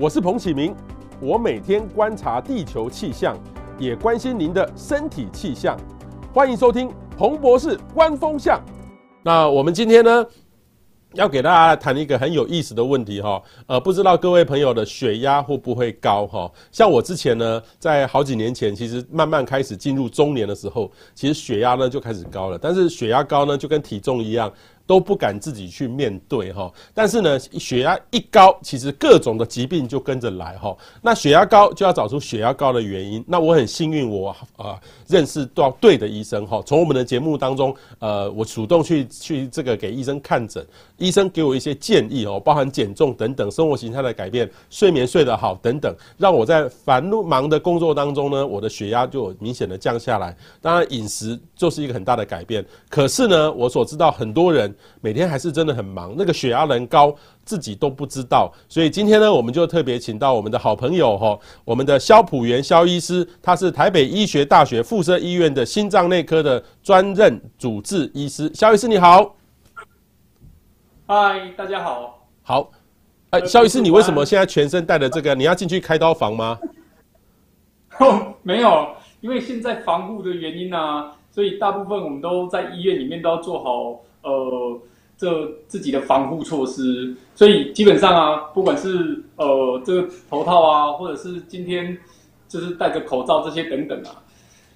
我是彭启明，我每天观察地球气象，也关心您的身体气象。欢迎收听彭博士观风向。那我们今天呢，要给大家谈一个很有意思的问题哈。呃，不知道各位朋友的血压会不会高哈？像我之前呢，在好几年前，其实慢慢开始进入中年的时候，其实血压呢就开始高了。但是血压高呢，就跟体重一样。都不敢自己去面对哈，但是呢，血压一高，其实各种的疾病就跟着来哈。那血压高就要找出血压高的原因。那我很幸运，我啊认识到对的医生哈。从我们的节目当中，呃，我主动去去这个给医生看诊，医生给我一些建议哦，包含减重等等，生活形态的改变，睡眠睡得好等等，让我在繁忙的工作当中呢，我的血压就明显的降下来。当然，饮食就是一个很大的改变。可是呢，我所知道很多人。每天还是真的很忙，那个血压能高自己都不知道，所以今天呢，我们就特别请到我们的好朋友哈，我们的肖普元肖医师，他是台北医学大学附设医院的心脏内科的专任主治医师。肖医师你好，嗨，大家好，好，哎，肖医师，你为什么现在全身带着这个？你要进去开刀房吗？哦，没有，因为现在防护的原因啊，所以大部分我们都在医院里面都要做好。呃，这自己的防护措施，所以基本上啊，不管是呃这个头套啊，或者是今天就是戴着口罩这些等等啊，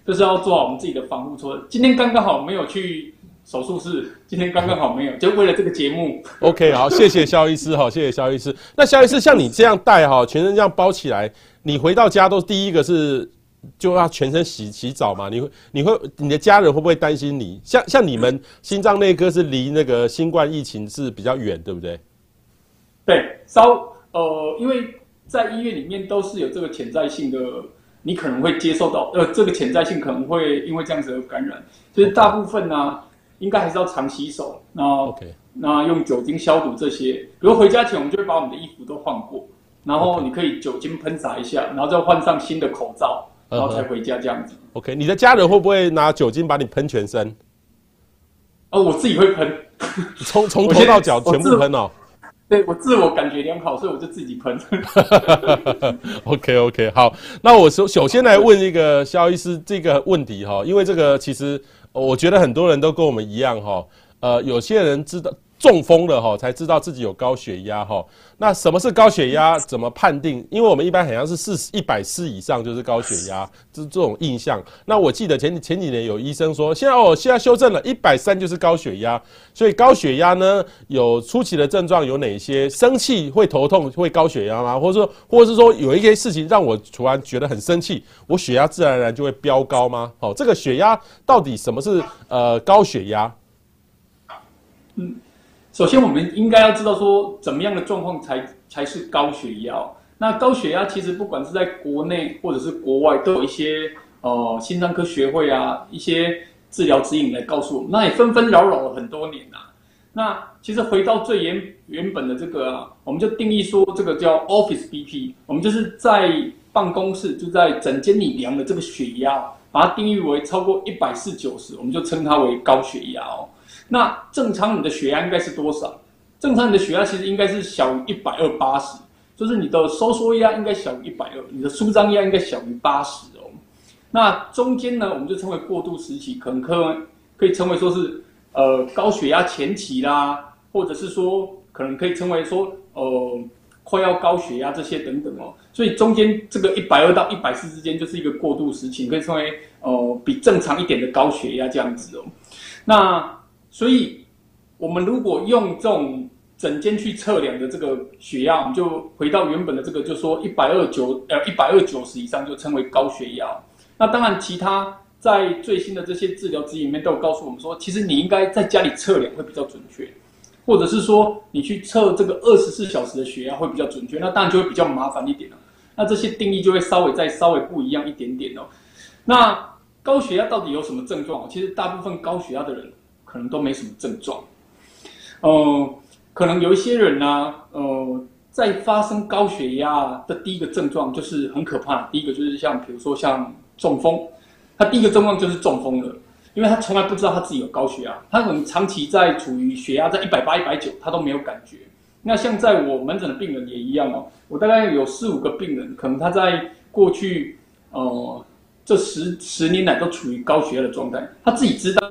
就是要做好我们自己的防护措施。今天刚刚好没有去手术室，今天刚刚好没有，就为了这个节目。OK，好，谢谢肖医师，好，谢谢肖医师。那肖医师像你这样戴哈，全身这样包起来，你回到家都第一个是。就要全身洗洗澡嘛？你会你会你的家人会不会担心你？像像你们心脏内科是离那个新冠疫情是比较远，对不对？对，稍呃，因为在医院里面都是有这个潜在性的，你可能会接受到呃，这个潜在性可能会因为这样子而感染，所以大部分呢.应该还是要常洗手，然后 OK，那用酒精消毒这些。比如回家前，我们就会把我们的衣服都换过，然后你可以酒精喷洒一下，然后再换上新的口罩。然后才回家这样子。OK，你的家人会不会拿酒精把你喷全身？哦，我自己会喷，从从头到脚全部喷哦。对，我自我感觉良好，所以我就自己喷。OK OK，好，那我首首先来问一个肖医师这个问题哈，因为这个其实我觉得很多人都跟我们一样哈，呃，有些人知道。中风了哈，才知道自己有高血压哈。那什么是高血压？怎么判定？因为我们一般好像是四一百四以上就是高血压，这这种印象。那我记得前前几年有医生说，现在哦，现在修正了，一百三就是高血压。所以高血压呢，有初期的症状有哪些？生气会头痛，会高血压吗？或者说，或者是说有一些事情让我突然觉得很生气，我血压自然而然就会飙高吗？好，这个血压到底什么是呃高血压？嗯。首先，我们应该要知道说，怎么样的状况才才是高血压。那高血压其实不管是在国内或者是国外，都有一些呃心脏科学会啊一些治疗指引来告诉我们。那也纷纷扰扰了很多年呐、那其实回到最原原本的这个、啊，我们就定义说这个叫 Office BP，我们就是在办公室就在诊间里量的这个血压，把它定义为超过一百四九十，我们就称它为高血压哦。那正常你的血压应该是多少？正常你的血压其实应该是小于一百二八十，就是你的收缩压应该小于一百二，你的舒张压应该小于八十哦。那中间呢，我们就称为过渡时期，可能可可以称为说是呃高血压前期啦，或者是说可能可以称为说呃快要高血压这些等等哦。所以中间这个一百二到一百四之间就是一个过渡时期，可以称为呃比正常一点的高血压这样子哦。那所以，我们如果用这种整间去测量的这个血压，我们就回到原本的这个，就说一百二九呃一百二九十以上就称为高血压。那当然，其他在最新的这些治疗指引里面都有告诉我们说，其实你应该在家里测量会比较准确，或者是说你去测这个二十四小时的血压会比较准确。那当然就会比较麻烦一点了。那这些定义就会稍微再稍微不一样一点点哦。那高血压到底有什么症状？其实大部分高血压的人。可能都没什么症状，呃，可能有一些人呢、啊，呃，在发生高血压的第一个症状就是很可怕。第一个就是像，比如说像中风，他第一个症状就是中风了，因为他从来不知道他自己有高血压，他可能长期在处于血压在一百八、一百九，他都没有感觉。那像在我门诊的病人也一样哦，我大概有四五个病人，可能他在过去呃这十十年来都处于高血压的状态，他自己知道，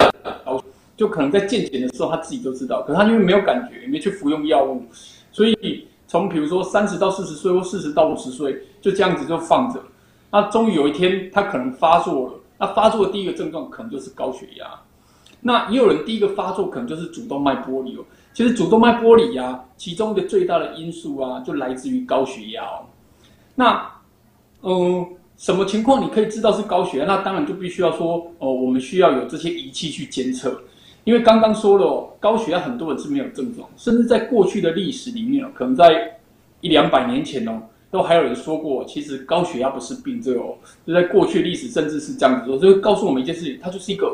就可能在健检的时候他自己都知道，可是他因为没有感觉，也没去服用药物，所以从比如说三十到四十岁或四十到五十岁，就这样子就放着，那终于有一天他可能发作了，那发作的第一个症状可能就是高血压，那也有人第一个发作可能就是主动脉剥离哦。其实主动脉剥离呀，其中一个最大的因素啊，就来自于高血压哦。那，嗯，什么情况你可以知道是高血压？那当然就必须要说，哦，我们需要有这些仪器去监测。因为刚刚说了哦，高血压很多人是没有症状，甚至在过去的历史里面哦，可能在一两百年前哦，都还有人说过，其实高血压不是病症哦。就在过去历史，甚至是这样子说，就告诉我们一件事情，它就是一个。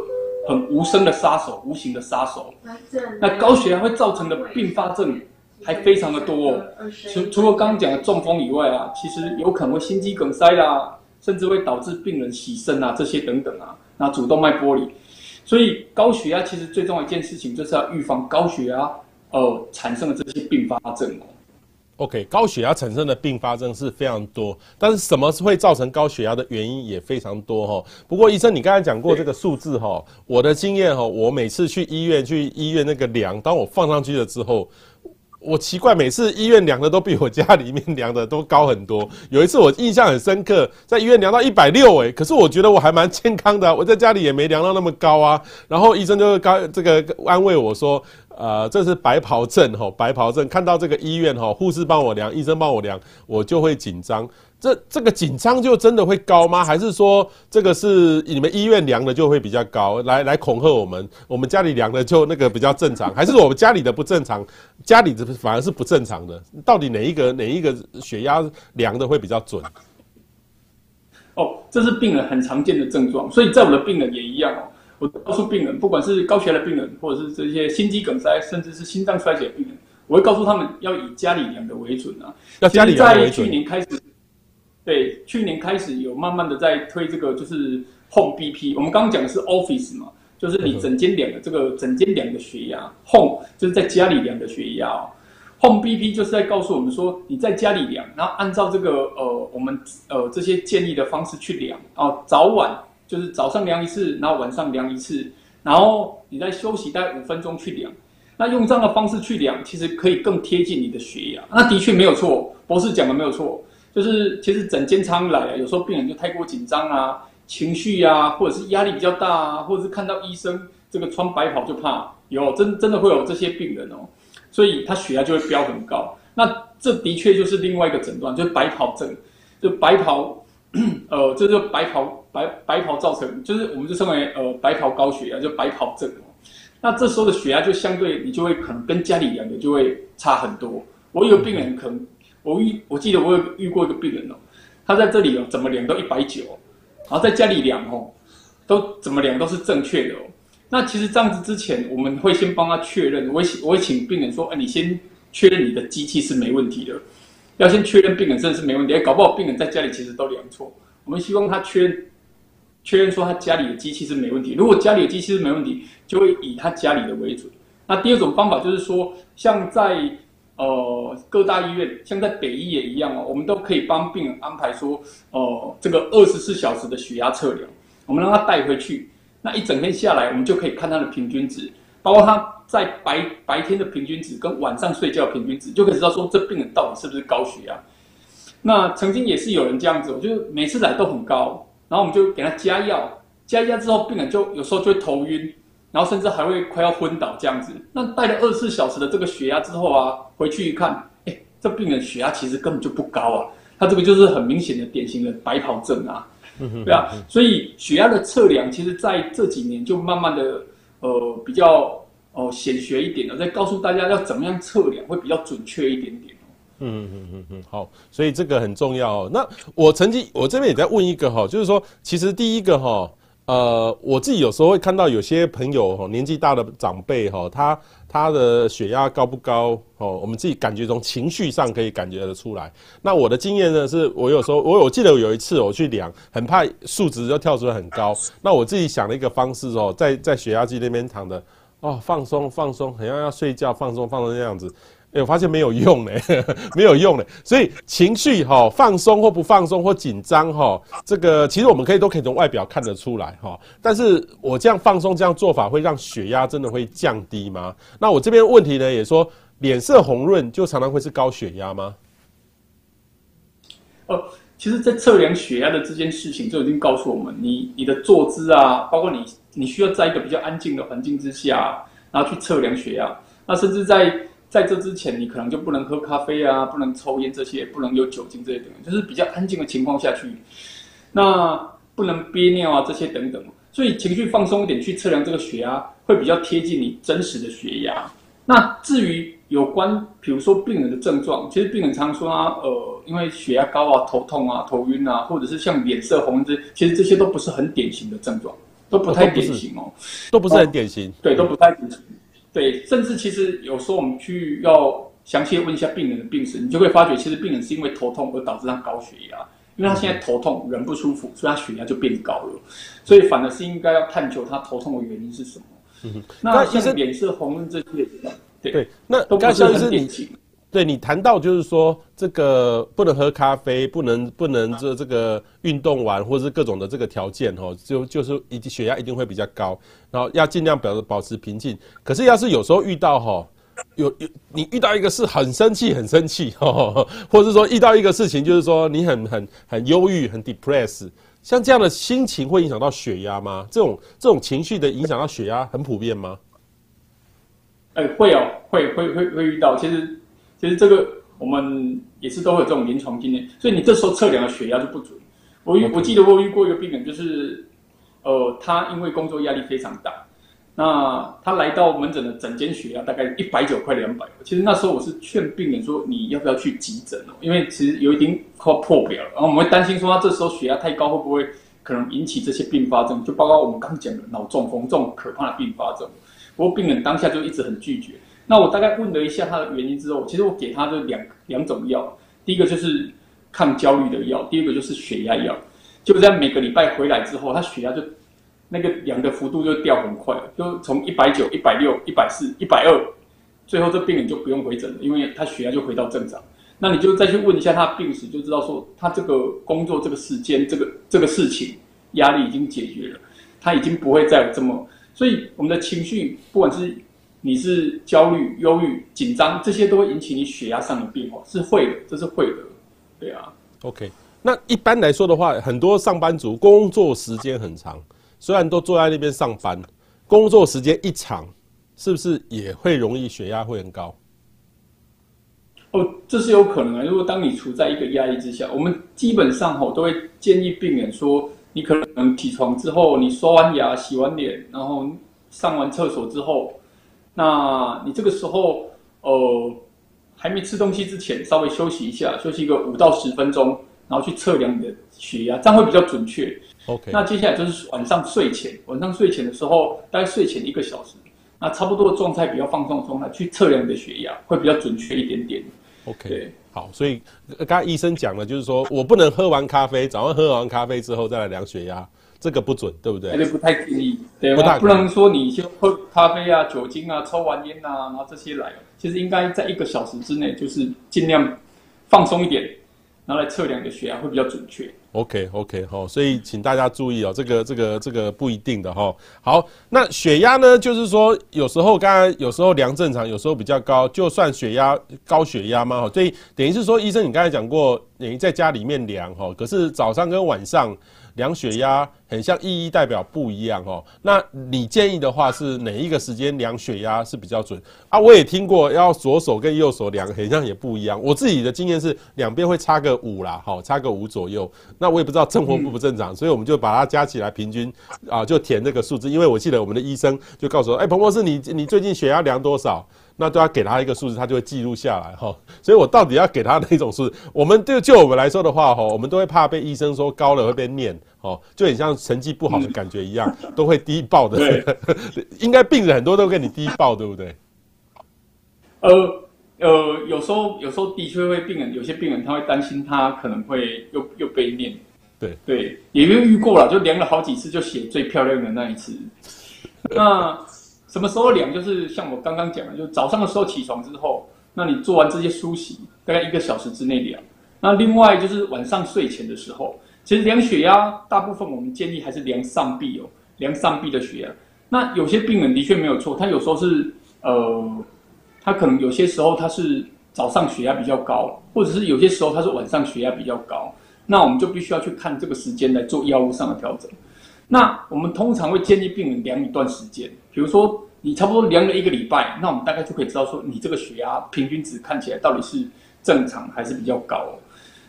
很无声的杀手，无形的杀手。那高血压会造成的并发症还非常的多哦。除除了刚刚讲的中风以外啊，其实有可能会心肌梗塞啦，甚至会导致病人洗肾啊，这些等等啊。那主动脉剥离，所以高血压其实最重要一件事情就是要预防高血压呃产生的这些并发症。OK，高血压产生的并发症是非常多，但是什么是会造成高血压的原因也非常多哈。不过医生，你刚才讲过这个数字哈，我的经验哈，我每次去医院去医院那个量，当我放上去了之后。我奇怪，每次医院量的都比我家里面量的都高很多。有一次我印象很深刻，在医院量到一百六，哎，可是我觉得我还蛮健康的，我在家里也没量到那么高啊。然后医生就高这个安慰我说，呃，这是白袍症吼，白袍症，看到这个医院吼，护士帮我量，医生帮我量，我就会紧张。这这个紧张就真的会高吗？还是说这个是你们医院量的就会比较高，来来恐吓我们？我们家里量的就那个比较正常，还是我们家里的不正常？家里的反而是不正常的？到底哪一个哪一个血压量的会比较准？哦，这是病人很常见的症状，所以在我的病人也一样哦。我告诉病人，不管是高血压的病人，或者是这些心肌梗塞，甚至是心脏衰竭的病人，我会告诉他们要以家里量的为准啊。要家里量为准。在去年开始。对，去年开始有慢慢的在推这个，就是 Home BP。我们刚刚讲的是 Office 嘛，就是你整间量的这个整间量的血压，Home 就是在家里量的血压哦。Home BP 就是在告诉我们说，你在家里量，然后按照这个呃我们呃这些建议的方式去量啊，早晚就是早上量一次，然后晚上量一次，然后你再休息大概五分钟去量。那用这样的方式去量，其实可以更贴近你的血压。那的确没有错，博士讲的没有错。就是其实整间仓来啊，有时候病人就太过紧张啊，情绪啊，或者是压力比较大啊，或者是看到医生这个穿白袍就怕，有真真的会有这些病人哦，所以他血压就会飙很高。那这的确就是另外一个诊断，就是白袍症，就白袍，呃，这就白袍白白袍造成，就是我们就称为呃白袍高血压，就白袍症。那这时候的血压就相对你就会可能跟家里量的就会差很多。我有病人可能。我遇我记得我有遇过一个病人哦，他在这里哦，怎么量都一百九，然后在家里量哦，都怎么量都是正确的哦。那其实这样子之前，我们会先帮他确认，我会我会请病人说，哎，你先确认你的机器是没问题的，要先确认病人真的是没问题，哎，搞不好病人在家里其实都量错。我们希望他确认确认说他家里的机器是没问题，如果家里的机器是没问题，就会以他家里的为准。那第二种方法就是说，像在呃，各大医院像在北医也一样哦，我们都可以帮病人安排说，哦、呃，这个二十四小时的血压测量，我们让他带回去，那一整天下来，我们就可以看他的平均值，包括他在白白天的平均值跟晚上睡觉的平均值，就可以知道说这病人到底是不是高血压。那曾经也是有人这样子，我就每次来都很高，然后我们就给他加药，加药之后病人就有时候就会头晕。然后甚至还会快要昏倒这样子。那带了二十四小时的这个血压之后啊，回去一看，哎，这病人血压其实根本就不高啊。他这个就是很明显的典型的白袍症啊。对啊，所以血压的测量，其实在这几年就慢慢的呃比较哦显学一点的，再告诉大家要怎么样测量会比较准确一点点。嗯嗯嗯嗯，好，所以这个很重要哦。那我曾经我这边也在问一个哈，就是说其实第一个哈。呃，我自己有时候会看到有些朋友哈，年纪大的长辈哈，他他的血压高不高哦？我们自己感觉从情绪上可以感觉得出来。那我的经验呢，是我有时候我我记得有一次我去量，很怕数值就跳出来很高。那我自己想了一个方式哦，在在血压计那边躺着哦，放松放松，好像要睡觉，放松放松这样子。我发现没有用嘞，没有用嘞。所以情绪哈，放松或不放松或紧张哈，这个其实我们可以都可以从外表看得出来哈。但是我这样放松这样做法会让血压真的会降低吗？那我这边问题呢也说，脸色红润就常常会是高血压吗？哦，其实，在测量血压的这件事情就已经告诉我们，你你的坐姿啊，包括你你需要在一个比较安静的环境之下，然后去测量血压。那甚至在在这之前，你可能就不能喝咖啡啊，不能抽烟这些，不能有酒精这些等等，就是比较安静的情况下去。那不能憋尿啊，这些等等。所以情绪放松一点去测量这个血压，会比较贴近你真实的血压。那至于有关，比如说病人的症状，其实病人常说啊，呃，因为血压高啊，头痛啊，头晕啊，或者是像脸色红这，其实这些都不是很典型的症状，都不太典型哦，都不是很典型，对，都不太典型。对，甚至其实有时候我们去要详细问一下病人的病史，你就会发觉，其实病人是因为头痛而导致他高血压，因为他现在头痛，人不舒服，所以他血压就变高了。所以反而是应该要探究他头痛的原因是什么。那像脸色红润这些，对对，那都不是你，对你谈到就是说，这个不能喝咖啡，不能不能这这个运动完，或者是各种的这个条件哦，就就是一血压一定会比较高，然后要尽量表保持平静。可是要是有时候遇到哈，有有你遇到一个事很生气很生气，或者是说遇到一个事情就是说你很很很忧郁很 depress，像这样的心情会影响到血压吗？这种这种情绪的影响到血压很普遍吗？哎、欸，会哦，会会会会遇到。其实，其实这个我们也是都会有这种临床经验，所以你这时候测量的血压就不准。我遇我记得我遇过一个病人，就是，呃，他因为工作压力非常大，那他来到门诊的诊间血压大概一百九快两百。其实那时候我是劝病人说，你要不要去急诊哦？因为其实有一点快破表了，然后我们会担心说他这时候血压太高会不会可能引起这些并发症，就包括我们刚讲的脑中风这种可怕的并发症。不过病人当下就一直很拒绝。那我大概问了一下他的原因之后，其实我给他的两两种药，第一个就是抗焦虑的药，第二个就是血压药。就在每个礼拜回来之后，他血压就那个量的幅度就掉很快，就从一百九、一百六、一百四、一百二，最后这病人就不用回诊了，因为他血压就回到正常。那你就再去问一下他病史，就知道说他这个工作这个时间、这个这个事情压力已经解决了，他已经不会再有这么。所以我们的情绪，不管是你是焦虑、忧郁、紧张，这些都会引起你血压上的变化，是会的，这是会的，对啊。OK，那一般来说的话，很多上班族工作时间很长，虽然都坐在那边上班，工作时间一长，是不是也会容易血压会很高？哦，这是有可能的。如果当你处在一个压力之下，我们基本上吼都会建议病人说。你可能起床之后，你刷完牙、洗完脸，然后上完厕所之后，那你这个时候，呃，还没吃东西之前，稍微休息一下，休息一个五到十分钟，然后去测量你的血压，这样会比较准确。OK。那接下来就是晚上睡前，晚上睡前的时候，大概睡前一个小时，那差不多的状态比较放松的状态，去测量你的血压，会比较准确一点点。OK。对。好，所以刚才医生讲了，就是说我不能喝完咖啡，早上喝完咖啡之后再来量血压，这个不准，对不对？那就不太建议，对，不太不能说你先喝咖啡啊、酒精啊、抽完烟啊，然后这些来，其实应该在一个小时之内，就是尽量放松一点。拿来测量你的血压会比较准确。OK OK 好，所以请大家注意哦，这个这个这个不一定的哈。好，那血压呢，就是说有时候刚才有时候量正常，有时候比较高，就算血压高血压嘛哈、哦？所以等于是说，医生你刚才讲过，等于在家里面量哈，可是早上跟晚上。量血压很像意义代表不一样哦。那你建议的话是哪一个时间量血压是比较准啊？我也听过要左手跟右手量，很像也不一样。我自己的经验是两边会差个五啦，好，差个五左右。那我也不知道正或不不正常，所以我们就把它加起来平均啊，就填这个数字。因为我记得我们的医生就告诉我，哎，彭博士，你你最近血压量多少？那都要给他一个数字，他就会记录下来哈。所以我到底要给他哪种数字？我们就就我们来说的话哈，我们都会怕被医生说高了会被念哦，就很像成绩不好的感觉一样，都会低报的。对，应该病人很多都跟你低报，对不对？呃呃，有时候有时候的确会病人，有些病人他会担心他可能会又又被念。对对，也没有遇过了，就量了好几次，就写最漂亮的那一次。那。什么时候量？就是像我刚刚讲的，就是早上的时候起床之后，那你做完这些梳洗，大概一个小时之内量。那另外就是晚上睡前的时候，其实量血压，大部分我们建议还是量上臂哦，量上臂的血压。那有些病人的确没有错，他有时候是呃，他可能有些时候他是早上血压比较高，或者是有些时候他是晚上血压比较高，那我们就必须要去看这个时间来做药物上的调整。那我们通常会建议病人量一段时间，比如说你差不多量了一个礼拜，那我们大概就可以知道说你这个血压平均值看起来到底是正常还是比较高。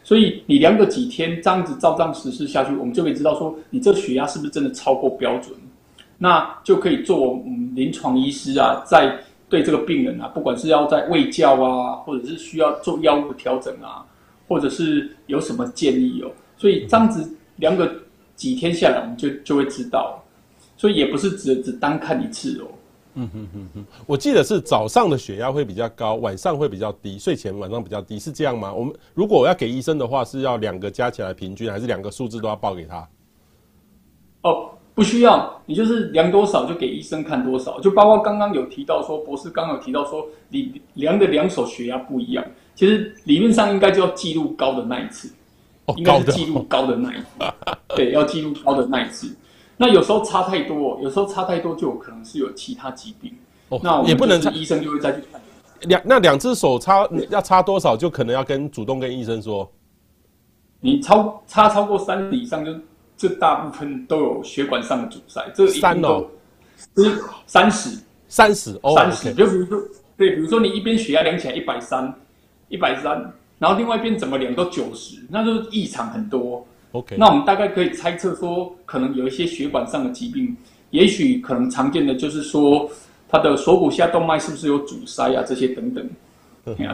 所以你量个几天，这样子照这样实施下去，我们就可以知道说你这血压是不是真的超过标准，那就可以做嗯临床医师啊，在对这个病人啊，不管是要在喂教啊，或者是需要做药物调整啊，或者是有什么建议哦，所以这样子量个。几天下来，我们就就会知道，所以也不是只只单看一次哦。嗯哼哼哼，我记得是早上的血压会比较高，晚上会比较低，睡前晚上比较低，是这样吗？我们如果我要给医生的话，是要两个加起来平均，还是两个数字都要报给他？哦，不需要，你就是量多少就给医生看多少，就包括刚刚有提到说，博士刚刚有提到说，你量的两手血压不一样，其实理论上应该就要记录高的那一次。应该是记录高的那一次，对，要记录高的那一次。那有时候差太多，有时候差太多就有可能是有其他疾病。哦，那也不能医生就会再去看。两那两只手差要差多少，就可能要跟主动跟医生说。你超差超过三以上，就这大部分都有血管上的阻塞。这三哦，是三十三十哦，三十。就比如说，对，比如说你一边血压量起来一百三，一百三。然后另外一边怎么量都九十，那就是异常很多。OK，那我们大概可以猜测说，可能有一些血管上的疾病，也许可能常见的就是说，他的锁骨下动脉是不是有阻塞啊？这些等等。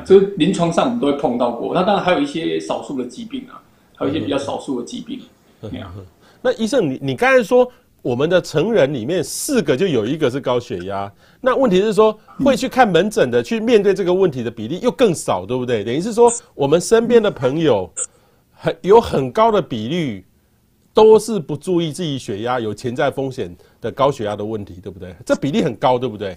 这个临床上我们都会碰到过。那当然还有一些少数的疾病啊，还有一些比较少数的疾病。那医生，你你刚才说。我们的成人里面四个就有一个是高血压，那问题是说会去看门诊的，去面对这个问题的比例又更少，对不对？等于是说我们身边的朋友很有很高的比率都是不注意自己血压有潜在风险的高血压的问题，对不对？这比例很高，对不对？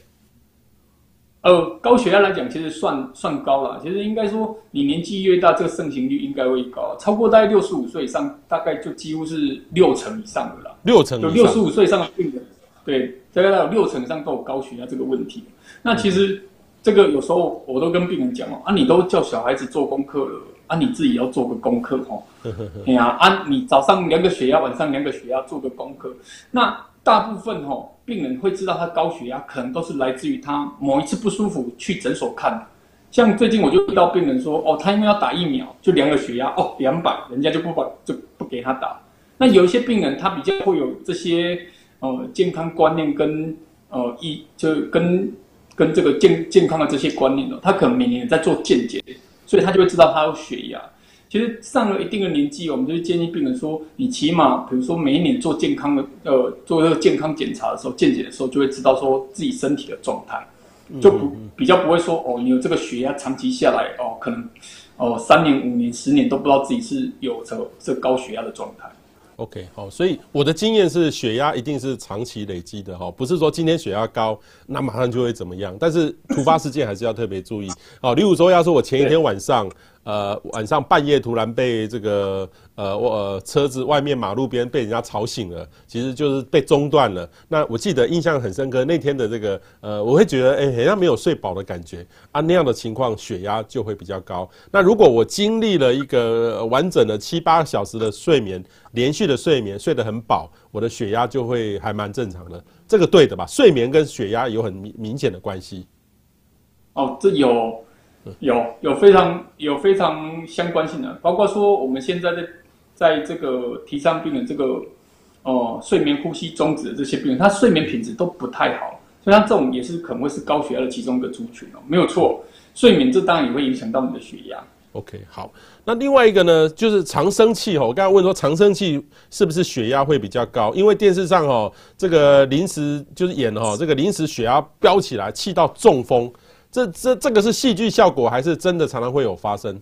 呃，高血压来讲，其实算算高了。其实应该说，你年纪越大，这个盛行率应该会高。超过大概六十五岁以上，大概就几乎是六成以上的啦。六成以上，六十五岁以上的病人，对，大概有六成以上都有高血压这个问题。那其实这个有时候我都跟病人讲哦，啊，你都叫小孩子做功课了，啊，你自己要做个功课哦。哎呀，啊，你早上量个血压，晚上量个血压，做个功课。那大部分哦。病人会知道他高血压，可能都是来自于他某一次不舒服去诊所看。像最近我就遇到病人说，哦，他因为要打疫苗，就量个血压，哦，两百，人家就不把就不给他打。那有一些病人他比较会有这些呃健康观念跟呃医就跟跟这个健健康的这些观念的，他可能每年在做健检，所以他就会知道他有血压。其实上了一定的年纪，我们就建议病人说，你起码比如说每一年做健康的，呃，做这个健康检查的时候，健检的时候，就会知道说自己身体的状态，就不比较不会说哦，你有这个血压长期下来哦，可能哦三年、五年、十年都不知道自己是有这这高血压的状态。OK，好，所以我的经验是血压一定是长期累积的哈，不是说今天血压高，那马上就会怎么样，但是突发事件还是要特别注意。好，例如说要是我前一天晚上。呃，晚上半夜突然被这个呃，我、呃、车子外面马路边被人家吵醒了，其实就是被中断了。那我记得印象很深刻，那天的这个呃，我会觉得哎，好像没有睡饱的感觉啊，那样的情况血压就会比较高。那如果我经历了一个完整的七八个小时的睡眠，连续的睡眠，睡得很饱，我的血压就会还蛮正常的。这个对的吧？睡眠跟血压有很明明显的关系。哦，这有。有有非常有非常相关性的，包括说我们现在在在这个提倡病人这个哦、睡眠呼吸中止的这些病人，他睡眠品质都不太好，所以他这种也是可能会是高血压的其中一个族群哦，没有错，睡眠这当然也会影响到你的血压。OK，好，那另外一个呢，就是常生气哦，我刚才问说常生气是不是血压会比较高？因为电视上哦这个临时就是演哦这个临时血压飙起来，气到中风。这这这个是戏剧效果，还是真的常常会有发生？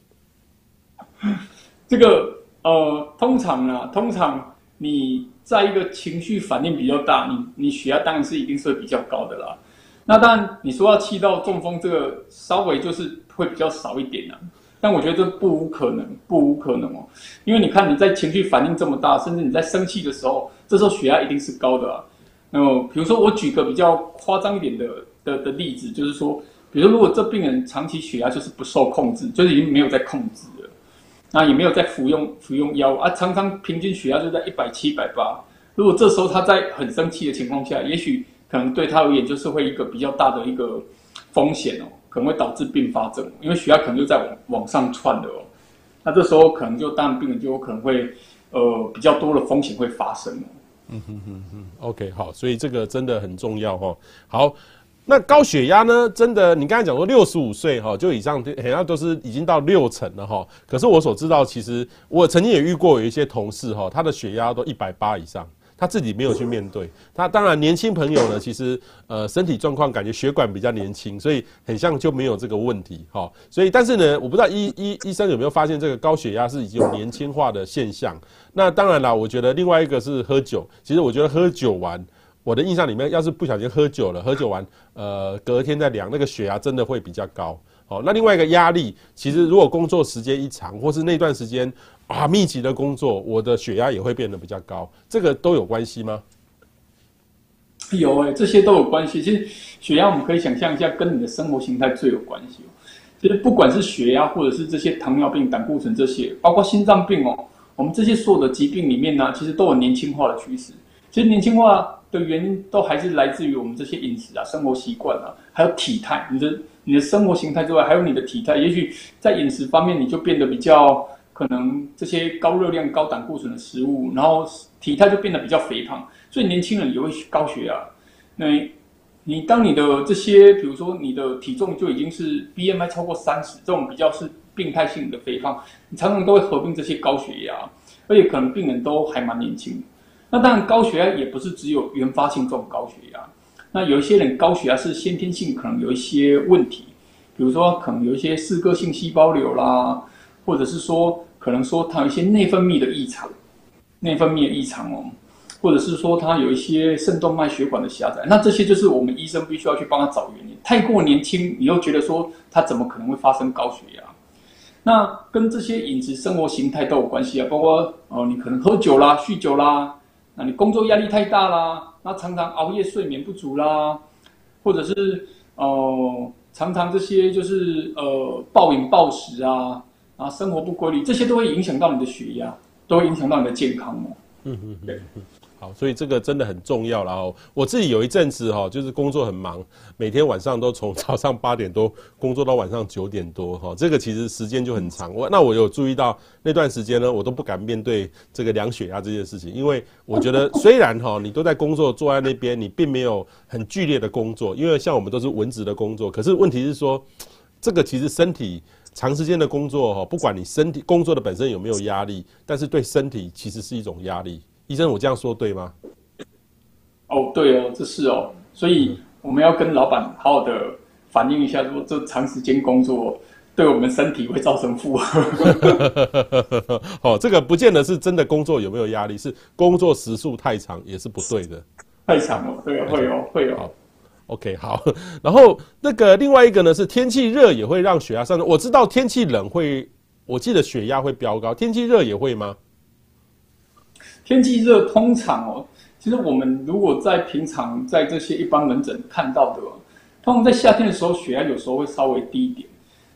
这个呃，通常呢，通常你在一个情绪反应比较大，你你血压当然是一定是比较高的啦。那当然你说要气到中风，这个稍微就是会比较少一点啊。但我觉得这不无可能，不无可能哦。因为你看你在情绪反应这么大，甚至你在生气的时候，这时候血压一定是高的啊。那么，比如说我举个比较夸张一点的的的例子，就是说，比如如果这病人长期血压就是不受控制，就是已经没有在控制了，那也没有在服用服用药啊，常常平均血压就在一百七、一百八。如果这时候他在很生气的情况下，也许可能对他而言就是会一个比较大的一个风险哦，可能会导致并发症，因为血压可能就在往往上窜的哦。那这时候可能就当然病人就有可能会呃比较多的风险会发生哦。嗯哼哼哼，OK，好，所以这个真的很重要哦。好，那高血压呢？真的，你刚才讲说六十五岁哈，就以上好像都是已经到六成了哈。可是我所知道，其实我曾经也遇过有一些同事哈，他的血压都一百八以上。他自己没有去面对，他当然年轻朋友呢，其实呃身体状况感觉血管比较年轻，所以很像就没有这个问题哈。所以但是呢，我不知道医医医生有没有发现这个高血压是已经有年轻化的现象。那当然啦，我觉得另外一个是喝酒，其实我觉得喝酒完，我的印象里面，要是不小心喝酒了，喝酒完呃隔天再量那个血压真的会比较高。好，那另外一个压力，其实如果工作时间一长，或是那段时间。啊，密集的工作，我的血压也会变得比较高，这个都有关系吗？有哎、这些都有关系。其实血压我们可以想象一下，跟你的生活形态最有关系。其实不管是血压，或者是这些糖尿病、胆固醇这些，包括心脏病哦，我们这些所有的疾病里面呢，其实都有年轻化的趋势。其实年轻化的原因都还是来自于我们这些饮食啊、生活习惯啊，还有体态。你的你的生活形态之外，还有你的体态。也许在饮食方面，你就变得比较。可能这些高热量、高胆固醇的食物，然后体态就变得比较肥胖，所以年轻人也会高血压。那，你当你的这些，比如说你的体重就已经是 BMI 超过三十，这种比较是病态性的肥胖，你常常都会合并这些高血压，而且可能病人都还蛮年轻。那当然，高血压也不是只有原发性这种高血压，那有一些人高血压是先天性，可能有一些问题，比如说可能有一些嗜铬性细胞瘤啦。或者是说，可能说他有一些内分泌的异常，内分泌的异常哦，或者是说他有一些肾动脉血管的狭窄，那这些就是我们医生必须要去帮他找原因。太过年轻，你又觉得说他怎么可能会发生高血压？那跟这些饮食生活形态都有关系啊，包括哦，你可能喝酒啦、酗酒啦，那你工作压力太大啦，那常常熬夜睡眠不足啦，或者是哦，常常这些就是呃暴饮暴食啊。啊，生活不规律，这些都会影响到你的血压，都会影响到你的健康哦。嗯嗯，对，所以这个真的很重要。然后我自己有一阵子哈，就是工作很忙，每天晚上都从早上八点多工作到晚上九点多哈，这个其实时间就很长。我那我有注意到那段时间呢，我都不敢面对这个量血压这件事情，因为我觉得虽然哈，你都在工作，坐在那边，你并没有很剧烈的工作，因为像我们都是文职的工作，可是问题是说，这个其实身体。长时间的工作哈，不管你身体工作的本身有没有压力，但是对身体其实是一种压力。医生，我这样说对吗？哦，对哦，这是哦，所以我们要跟老板好好的反映一下，说这长时间工作对我们身体会造成负荷。哦，这个不见得是真的工作有没有压力，是工作时数太长也是不对的。太长了，对，会有会有。OK，好，然后那个另外一个呢是天气热也会让血压上升。我知道天气冷会，我记得血压会飙高，天气热也会吗？天气热通常哦，其实我们如果在平常在这些一般门诊看到的，通常在夏天的时候血压有时候会稍微低一点。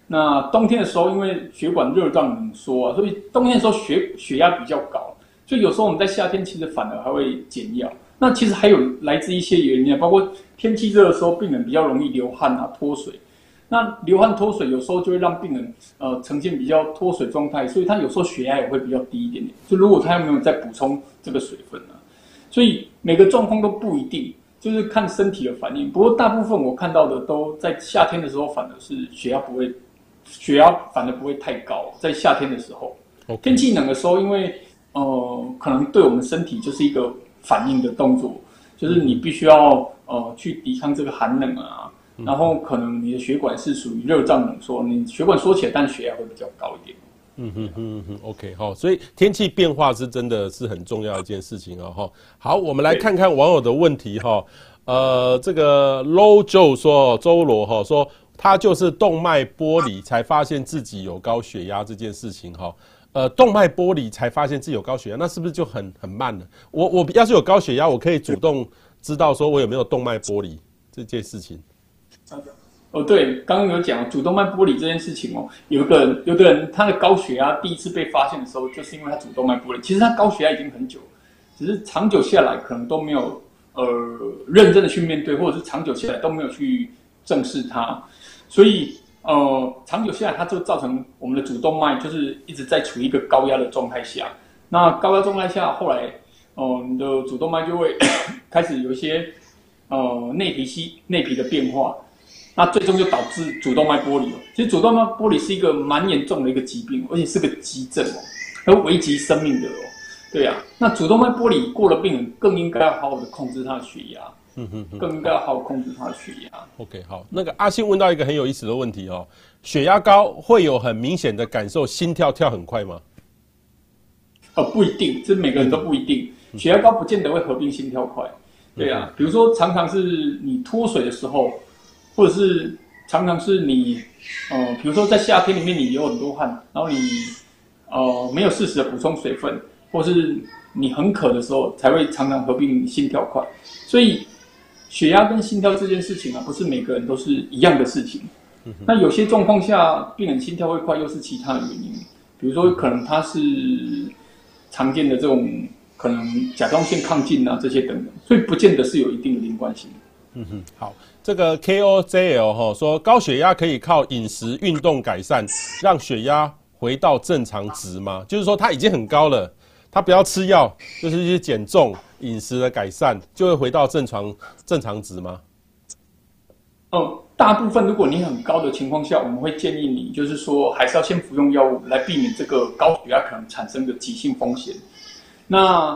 那冬天的时候，因为血管热胀冷缩啊，所以冬天的时候血血压比较高，所以有时候我们在夏天其实反而还会减药。那其实还有来自一些原因啊，包括天气热的时候，病人比较容易流汗啊、脱水。那流汗脱水有时候就会让病人呃呈现比较脱水状态，所以他有时候血压也会比较低一点点。就如果他有没有再补充这个水分呢？所以每个状况都不一定，就是看身体的反应。不过大部分我看到的都在夏天的时候，反而是血压不会，血压反而不会太高。在夏天的时候.天气冷的时候，因为呃可能对我们身体就是一个。反应的动作，就是你必须要呃去抵抗这个寒冷啊，然后可能你的血管是属于热胀冷缩，你血管缩起来，但血压会比较高一点。嗯哼哼哼，OK 好，所以天气变化是真的是很重要一件事情啊哈。好，我们来看看网友的问题哈。呃，这个 Low Joe 说周罗哈说，他就是动脉剥离才发现自己有高血压这件事情哈。呃，动脉剥离才发现自己有高血压，那是不是就很很慢了？我我要是有高血压，我可以主动知道说我有没有动脉剥离这件事情。哦，对，刚刚有讲主动脉剥离这件事情哦，有一个人，有的人他的高血压第一次被发现的时候，就是因为他主动脉剥离。其实他高血压已经很久，只是长久下来可能都没有呃认真的去面对，或者是长久下来都没有去正视它，所以。呃，长久下来，它就造成我们的主动脉就是一直在处于一个高压的状态下。那高压状态下，后来，呃，你的主动脉就会 开始有一些呃内皮息内皮的变化，那最终就导致主动脉剥离了。其实主动脉剥离是一个蛮严重的一个疾病，而且是个急症哦，而危及生命的哦。对呀、啊，那主动脉剥离过了，病人更应该要好好的控制他的血压。嗯哼，哼，更应该要好好控制他的血压。OK，好，那个阿信问到一个很有意思的问题哦，血压高会有很明显的感受，心跳跳很快吗？哦，不一定，这每个人都不一定。血压高不见得会合并心跳快。对啊，比如说常常是你脱水的时候，或者是常常是你，呃，比如说在夏天里面你流很多汗，然后你呃没有适时的补充水分，或是你很渴的时候，才会常常合并心跳快。所以。血压跟心跳这件事情啊，不是每个人都是一样的事情。那有些状况下，病人心跳会快，又是其他的原因。比如说，可能他是常见的这种可能甲状腺亢进啊，这些等等，所以不见得是有一定的连贯性。嗯哼，好，这个 KOJL 哈说高血压可以靠饮食运动改善，让血压回到正常值吗？就是说他已经很高了，他不要吃药，就是一些减重。饮食的改善就会回到正常正常值吗？哦，大部分如果你很高的情况下，我们会建议你，就是说还是要先服用药物来避免这个高血压可能产生的急性风险。那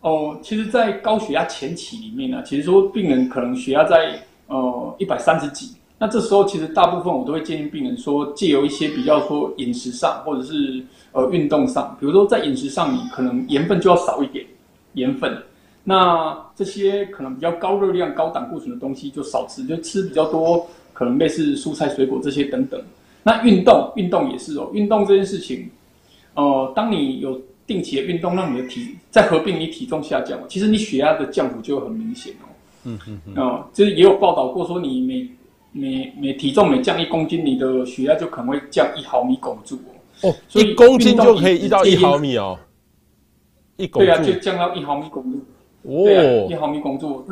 哦，其实，在高血压前期里面呢，其实说病人可能血压在呃一百三十几，那这时候其实大部分我都会建议病人说，借由一些比较说饮食上或者是呃运动上，比如说在饮食上，你可能盐分就要少一点。盐分，那这些可能比较高热量、高胆固醇的东西就少吃，就吃比较多，可能类似蔬菜、水果这些等等。那运动，运动也是哦，运动这件事情，呃，当你有定期的运动，让你的体再合并你体重下降，其实你血压的降幅就会很明显哦。嗯嗯嗯。哦，就是也有报道过说，你每每每体重每降一公斤，你的血压就可能会降一毫米汞柱哦。哦，所以一公斤就可以一到一毫米哦。一对啊，就降到一毫米汞柱。哦，对啊，一毫米汞柱，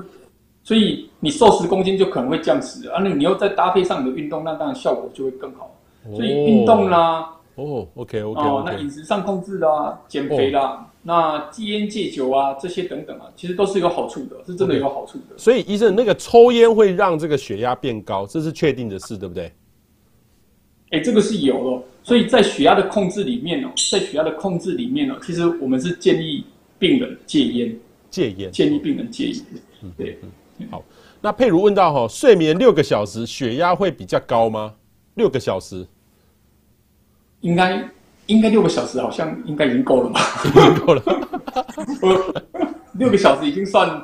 所以你瘦十公斤就可能会降十啊。那你又再搭配上你的运动，那当然效果就会更好。哦、所以运动啦，哦，OK OK，哦，那饮食上控制啦，减肥啦，哦、那戒烟戒酒啊，这些等等啊，其实都是有好处的，是真的有好处的。所以医生，那个抽烟会让这个血压变高，这是确定的事，对不对？哎，这个是有的。所以在血压的控制里面哦，在血压的控制里面哦，其实我们是建议病人戒烟，戒烟，建议病人戒烟。嗯对，好。那佩如问到哈，睡眠六个小时，血压会比较高吗？六个小时，应该应该六个小时，好像应该已经够了吧？够了。六个小时已经算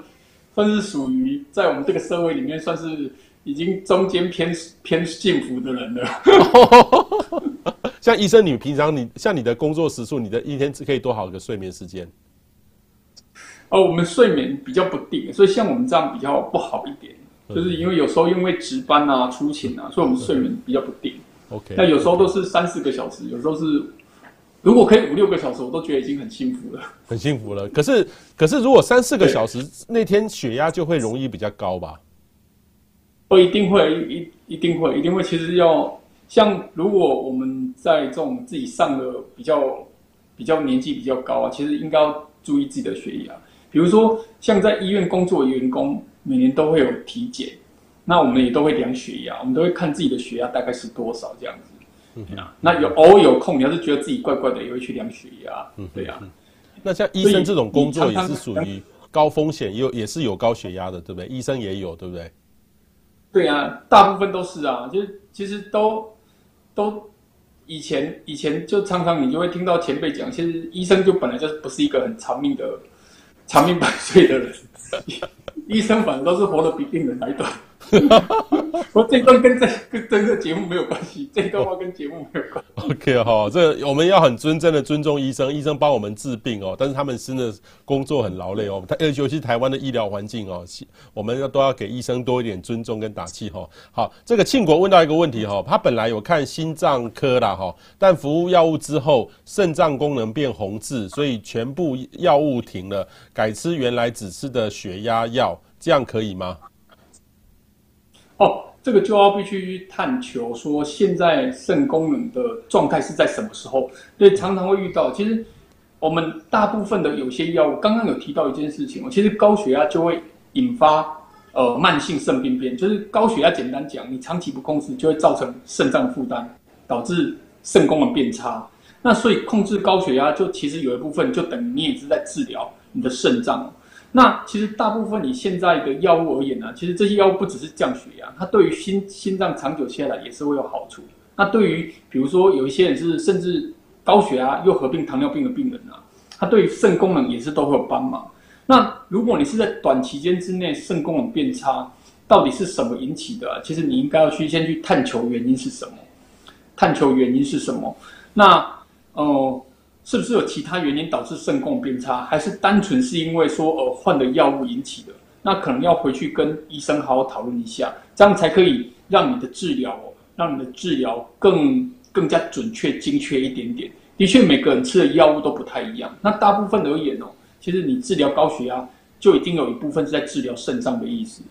算是属于在我们这个社会里面算是已经中间偏偏幸福的人了。像医生，你平常你像你的工作时数，你的一天只可以多少个睡眠时间？哦，我们睡眠比较不定，所以像我们这样比较不好一点，嗯、就是因为有时候因为值班啊、出勤啊，所以我们睡眠比较不定。OK，那有时候都是三四个小时，有时候是如果可以五六个小时，我都觉得已经很幸福了，很幸福了。可是可是如果三四个小时那天血压就会容易比较高吧？不，一定会一一定会一定会，其实要。像如果我们在这种自己上的比较比较年纪比较高啊，其实应该要注意自己的血压。比如说，像在医院工作的员工，每年都会有体检，那我们也都会量血压，我们都会看自己的血压大概是多少这样子。那有偶尔有空，你要是觉得自己怪怪的，也会去量血压。嗯，对呀。那像医生这种工作也是属于高风险，也有也是有高血压的，对不对？医生也有，对不对？对啊，大部分都是啊，就是其实都。都以前以前就常常你就会听到前辈讲，其实医生就本来就不是一个很长命的长命百岁的人，医生反正都是活得比病人还短。我这段跟这跟这个节目没有关系，这段话跟节目没有关系。OK 哈，这我们要很尊真的尊重医生，医生帮我们治病哦，但是他们真的工作很劳累哦。他尤其台湾的医疗环境哦，我们要都要给医生多一点尊重跟打气哈。好，这个庆国问到一个问题哈，他本来有看心脏科啦哈，但服务药物之后，肾脏功能变红字，所以全部药物停了，改吃原来只吃的血压药，这样可以吗？哦，这个就要必须去探求说，现在肾功能的状态是在什么时候？对，常常会遇到。其实我们大部分的有些药物，刚刚有提到一件事情哦，其实高血压就会引发呃慢性肾病变，就是高血压简单讲，你长期不控制就会造成肾脏负担，导致肾功能变差。那所以控制高血压，就其实有一部分就等于你也是在治疗你的肾脏。那其实大部分你现在的药物而言呢、其实这些药物不只是降血压，它对于心心脏长久下来也是会有好处。那对于比如说有一些人是甚至高血压又合并糖尿病的病人啊，他对于肾功能也是都会有帮忙。那如果你是在短期间之内肾功能变差，到底是什么引起的、其实你应该要去先去探求原因是什么，探求原因是什么。那哦。是不是有其他原因导致肾功能变差，还是单纯是因为说呃换的药物引起的？那可能要回去跟医生好好讨论一下，这样才可以让你的治疗，让你的治疗更更加准确、精确一点点。的确，每个人吃的药物都不太一样。那大部分而言哦，其实你治疗高血压，就一定有一部分是在治疗肾脏的意思。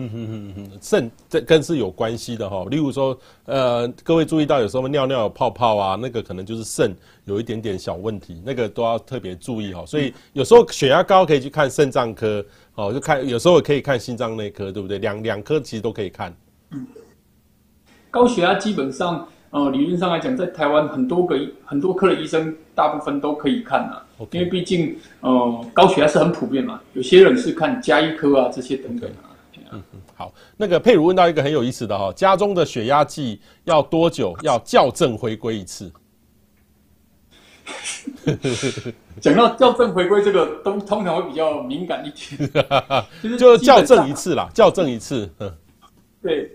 嗯哼哼哼，肾这跟是有关系的哈。例如说，呃，各位注意到有时候尿尿有泡泡啊，那个可能就是肾有一点点小问题，那个都要特别注意哈。所以有时候血压高可以去看肾脏科，哦，就看有时候可以看心脏内科，对不对？两两科其实都可以看。嗯，高血压基本上，呃，理论上来讲，在台湾很多个很多科的医生大部分都可以看啊。因为毕竟，呃，高血压是很普遍嘛，有些人是看家医科啊这些等等啊。嗯嗯，好，那个佩如问到一个很有意思的哈，家中的血压计要多久要校正回归一次？讲到校正回归这个，都通常会比较敏感一点，就是校正一次啦，校正一次。嗯，对，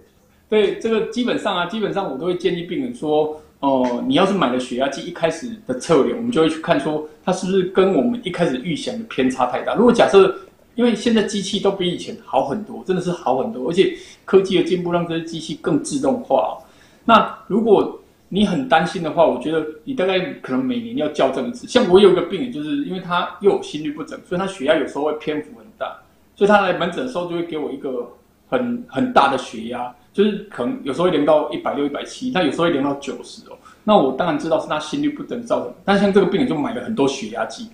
对，这个基本上啊，基本上我都会建议病人说，哦、呃，你要是买了血压计，一开始的测量，我们就会去看说，它是不是跟我们一开始预想的偏差太大。如果假设因为现在机器都比以前好很多，真的是好很多，而且科技的进步让这些机器更自动化。那如果你很担心的话，我觉得你大概可能每年要校正一次。像我有一个病人，就是因为他又有心律不整，所以他血压有时候会偏幅很大，所以他来门诊的时候就会给我一个很很大的血压，就是可能有时候会量到一百六、一百七，那有时候会量到九十哦。那我当然知道是他心律不整造成，但像这个病人就买了很多血压计。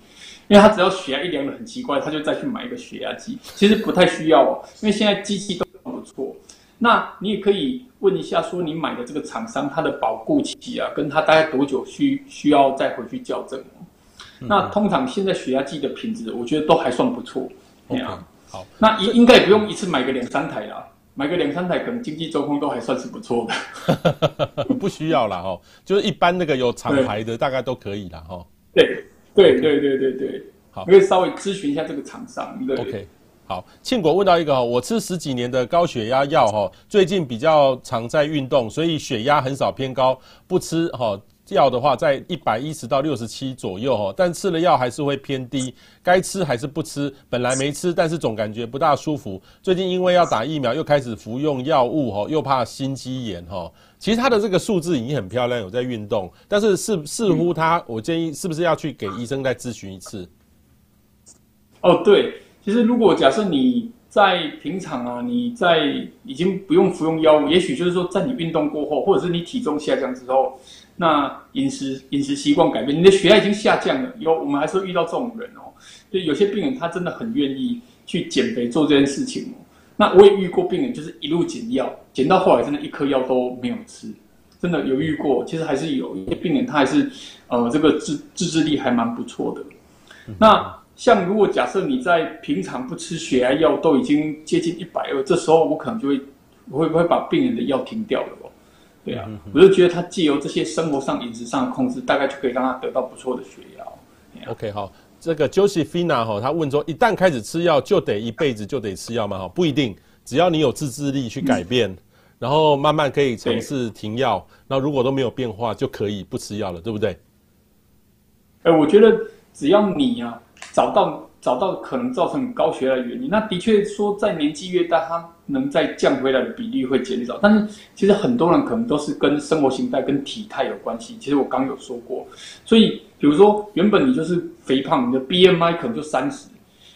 因为他只要血压一量的很奇怪，他就再去买一个血压计。其实不太需要哦，因为现在机器都不错。那你也可以问一下，说你买的这个厂商，它的保固期啊，跟它大概多久需需要再回去校正？嗯、那通常现在血压计的品质，我觉得都还算不错。样好，那应应该也不用一次买个两三台啦，买个两三台，可能经济状况都还算是不错的。不需要啦哦，就是一般那个有厂牌的，大概都可以啦哦。对。对对对对对，好，可以稍微咨询一下这个厂商。对，OK，好。庆国问到一个哈，我吃十几年的高血压药哈，最近比较常在运动，所以血压很少偏高。不吃哈药的话，在一百一十到六十七左右哈，但吃了药还是会偏低。该吃还是不吃？本来没吃，但是总感觉不大舒服。最近因为要打疫苗，又开始服用药物哈，又怕心肌炎哈。其实他的这个数字已经很漂亮，有在运动，但是似似乎他，我建议是不是要去给医生再咨询一次？哦，对，其实如果假设你在平常啊，你在已经不用服用药物，也许就是说在你运动过后，或者是你体重下降之后，那饮食饮食习惯改变，你的血压已经下降了。有我们还是会遇到这种人哦，就有些病人他真的很愿意去减肥做这件事情哦。那我也遇过病人，就是一路减药，减到后来真的一颗药都没有吃，真的有遇过。其实还是有一些病人，他还是呃这个自自制力还蛮不错的。嗯、那像如果假设你在平常不吃血压药，都已经接近一百二，这时候我可能就会我会不会把病人的药停掉了哦？对啊，嗯、我就觉得他借由这些生活上饮食上的控制，大概就可以让他得到不错的血压。OK，好。这个 Josephina 哈，他问说，一旦开始吃药，就得一辈子就得吃药吗？哈，不一定。只要你有自制力去改变，嗯、然后慢慢可以尝试停药，那如果都没有变化，就可以不吃药了，对不对？哎、欸，我觉得只要你啊找到找到可能造成高血压的原因，那的确说在年纪越大，它能再降回来的比例会减少。但是其实很多人可能都是跟生活形态、跟体态有关系。其实我刚有说过，所以比如说原本你就是肥胖，你的 BMI 可能就三十。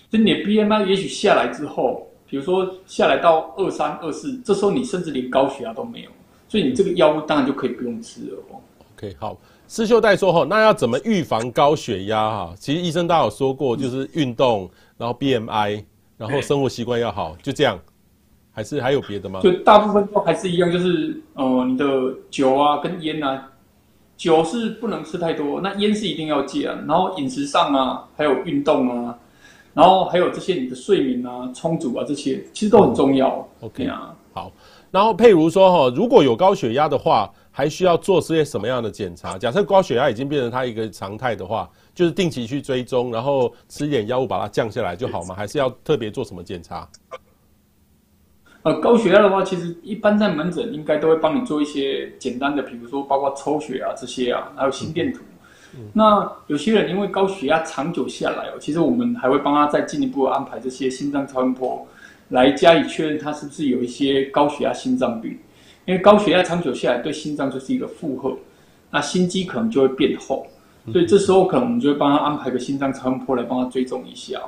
就你的 BMI 也许下来之后，比如说下来到二三二四，这时候你甚至连高血压都没有，所以你这个药物当然就可以不用吃了哦。OK，好，施秀带说哈，那要怎么预防高血压哈？其实医生大家有说过，就是运动，然后 BMI，然后生活习惯要好，就这样，还是还有别的吗？就大部分都还是一样，就是呃，你的酒啊跟烟啊，酒是不能吃太多，那烟是一定要戒啊，然后饮食上啊，还有运动啊。然后还有这些你的睡眠啊、充足啊，这些其实都很重要。OK 啊，好。然后譬如说哈，如果有高血压的话，还需要做些什么样的检查？假设高血压已经变成他一个常态的话，就是定期去追踪，然后吃一点药物把它降下来就好吗？还是要特别做什么检查？呃，高血压的话，其实一般在门诊应该都会帮你做一些简单的，比如说包括抽血啊这些啊，还有心电图。嗯那有些人因为高血压长久下来哦，其实我们还会帮他再进一步安排这些心脏超音波，来加以确认他是不是有一些高血压心脏病。因为高血压长久下来对心脏就是一个负荷，那心肌可能就会变厚，所以这时候可能我们就会帮他安排个心脏超音波来帮他追踪一下。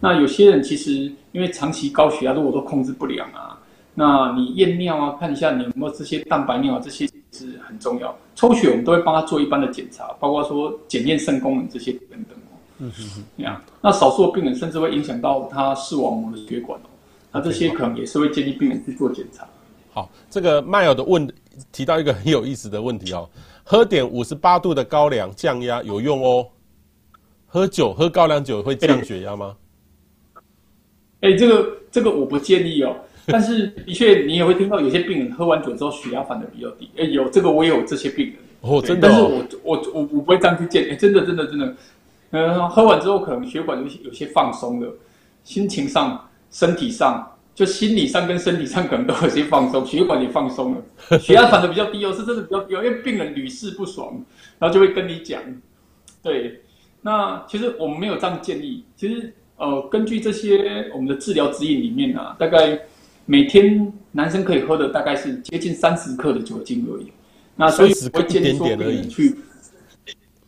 那有些人其实因为长期高血压如果都控制不良啊，那你验尿啊，看一下你有没有这些蛋白尿啊这些。是很重要，抽血我们都会帮他做一般的检查，包括说检验肾功能这些等等哦。嗯哼哼，这样，那少数的病人甚至会影响到他视网膜的血管哦，那这些可能也是会建议病人去做检查。好，这个麦尔的问提到一个很有意思的问题哦，喝点五十八度的高粱降压有用哦？喝酒喝高粱酒会降血压吗？哎、欸，这个这个我不建议哦。但是的确，你也会听到有些病人喝完酒之后血压反而比较低。哎，有这个我也有这些病人哦，真的、哦。但是我我我我不会这样去建议，真的真的真的。嗯，喝完之后可能血管有些有些放松了，心情上、身体上，就心理上跟身体上可能都有些放松，血管也放松了，血压反而比较低哦，是真的比较低。因为病人屡试不爽，然后就会跟你讲。对，那其实我们没有这样建议。其实呃，根据这些我们的治疗指引里面啊，大概。每天男生可以喝的大概是接近三十克的酒精而已，那所以我会建议说不能去，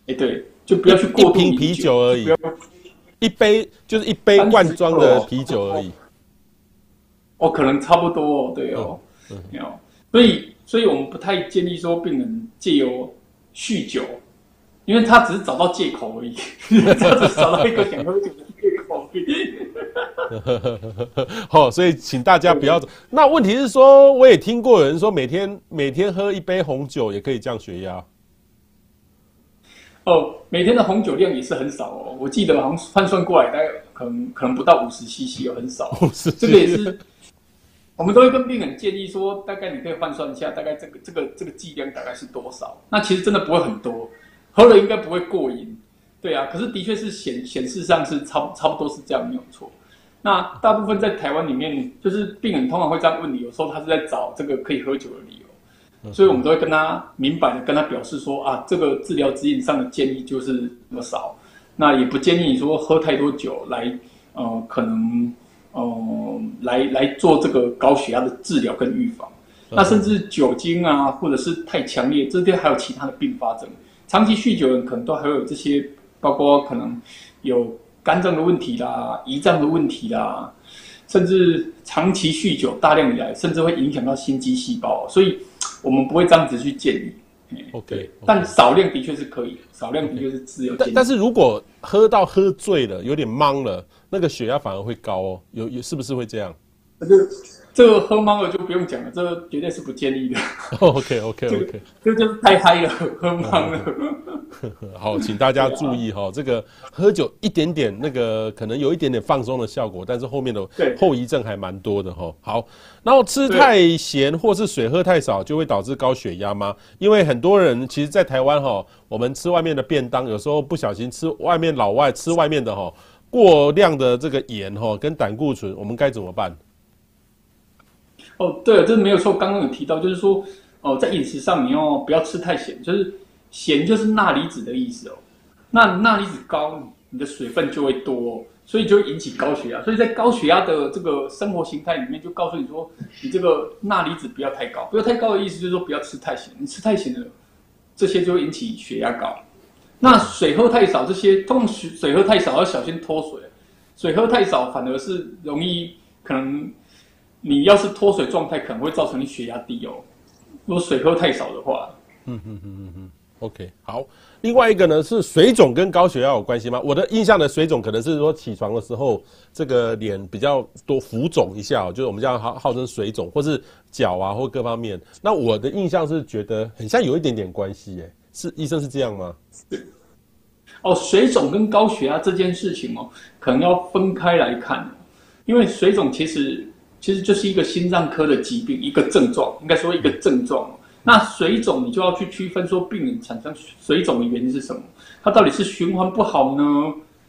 哎，对，就不要去过瓶啤酒而已，一杯就是一杯罐装的啤酒而已。哦，可能差不多哦，对哦，没有，所以所以我们不太建议说病人借由酗酒，因为他只是找到借口而已，他只找到一个想喝酒的借口而已。好，所以请大家不要走。那问题是说，我也听过有人说，每天每天喝一杯红酒也可以降血压。哦，每天的红酒量也是很少哦。我记得好像换算过来，大概可能可能不到五十 CC 哦，很少。这个也是，我们都会跟病人建议说，大概你可以换算一下，大概这个这个这个剂量大概是多少？那其实真的不会很多，喝了应该不会过瘾。对啊，可是的确是显显示上是差差不多是这样，没有错。那大部分在台湾里面，就是病人通常会这样问你，有时候他是在找这个可以喝酒的理由，所以我们都会跟他明白的跟他表示说啊，这个治疗指引上的建议就是这么少，那也不建议你说喝太多酒来，呃，可能呃来来做这个高血压的治疗跟预防。那甚至酒精啊，或者是太强烈，这些还有其他的并发症。长期酗酒的人可能都还有这些，包括可能有。肝脏的问题啦，胰脏的问题啦，甚至长期酗酒大量以来，甚至会影响到心肌细胞，所以我们不会这样子去建议。OK，, okay. 但少量的确是可以，少量的确是自由建议。但是如果喝到喝醉了，有点懵了，那个血压反而会高哦，有有是不是会这样？这个喝茫了就不用讲了，这个绝对是不建议的。OK OK OK，这个就是太嗨了，喝茫了。好，请大家注意哈、哦，这个喝酒一点点那个可能有一点点放松的效果，但是后面的后遗症还蛮多的哈、哦。好，然后吃太咸或是水喝太少就会导致高血压吗？因为很多人其实，在台湾哈，我们吃外面的便当，有时候不小心吃外面老外吃外面的哈，过量的这个盐哈跟胆固醇，我们该怎么办？哦，对了，这没有错。刚刚有提到，就是说，哦，在饮食上你要不要吃太咸？就是咸就是钠离子的意思哦。那钠离子高，你的水分就会多，所以就会引起高血压。所以在高血压的这个生活形态里面，就告诉你说，你这个钠离子不要太高。不要太高的意思就是说，不要吃太咸。你吃太咸了，这些就会引起血压高。那水喝太少，这些通常水水喝太少要小心脱水。水喝太少反而是容易可能。你要是脱水状态，可能会造成你血压低哦。如果水喝太少的话，嗯嗯嗯嗯嗯，OK，好。另外一个呢是水肿跟高血压有关系吗？我的印象的水肿可能是说起床的时候这个脸比较多浮肿一下，就是我们叫号号称水肿，或是脚啊或各方面。那我的印象是觉得很像有一点点关系，哎，是医生是这样吗？对哦，水肿跟高血压这件事情哦，可能要分开来看，因为水肿其实。其实就是一个心脏科的疾病，一个症状，应该说一个症状。那水肿你就要去区分说，病人产生水肿的原因是什么？它到底是循环不好呢，